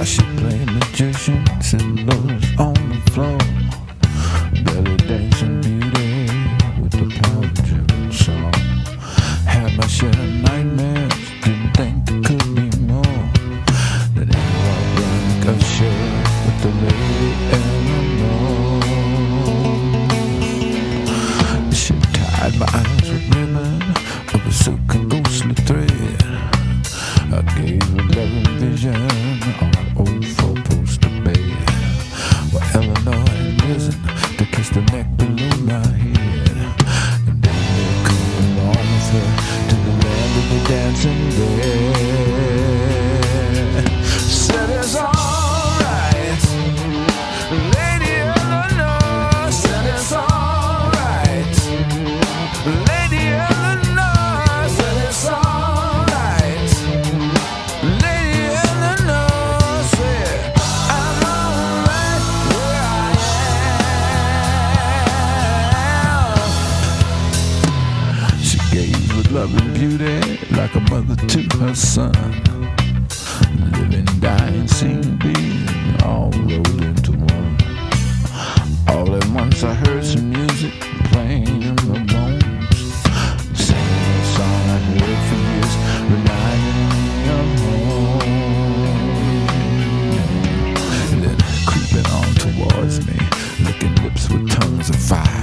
She played magician, symbols on the floor. Loving vision on an old and beauty like a mother to her son. Living, dying, seeing, being all rolled into one. All at once I heard some music playing in my bones. Singing a song I heard for years, reminding me of home. Then creeping on towards me, licking lips with tongues of fire.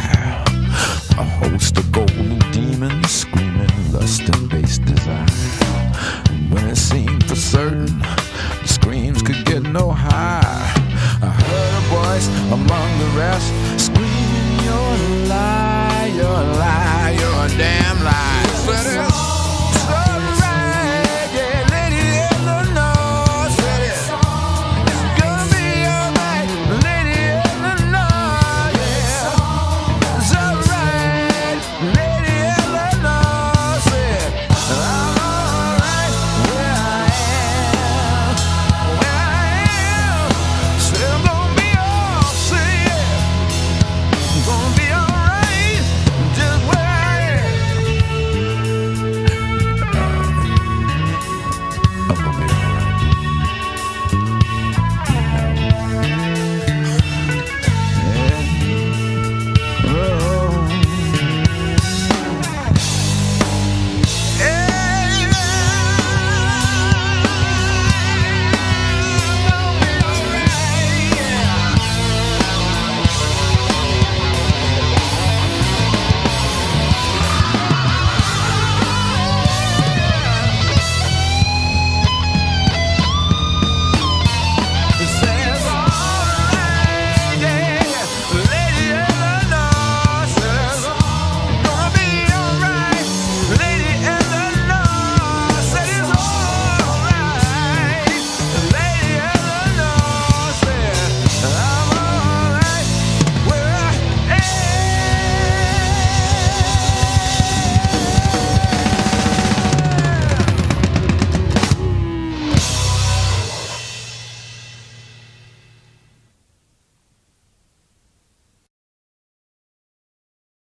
Lust and base desire. When it seemed for certain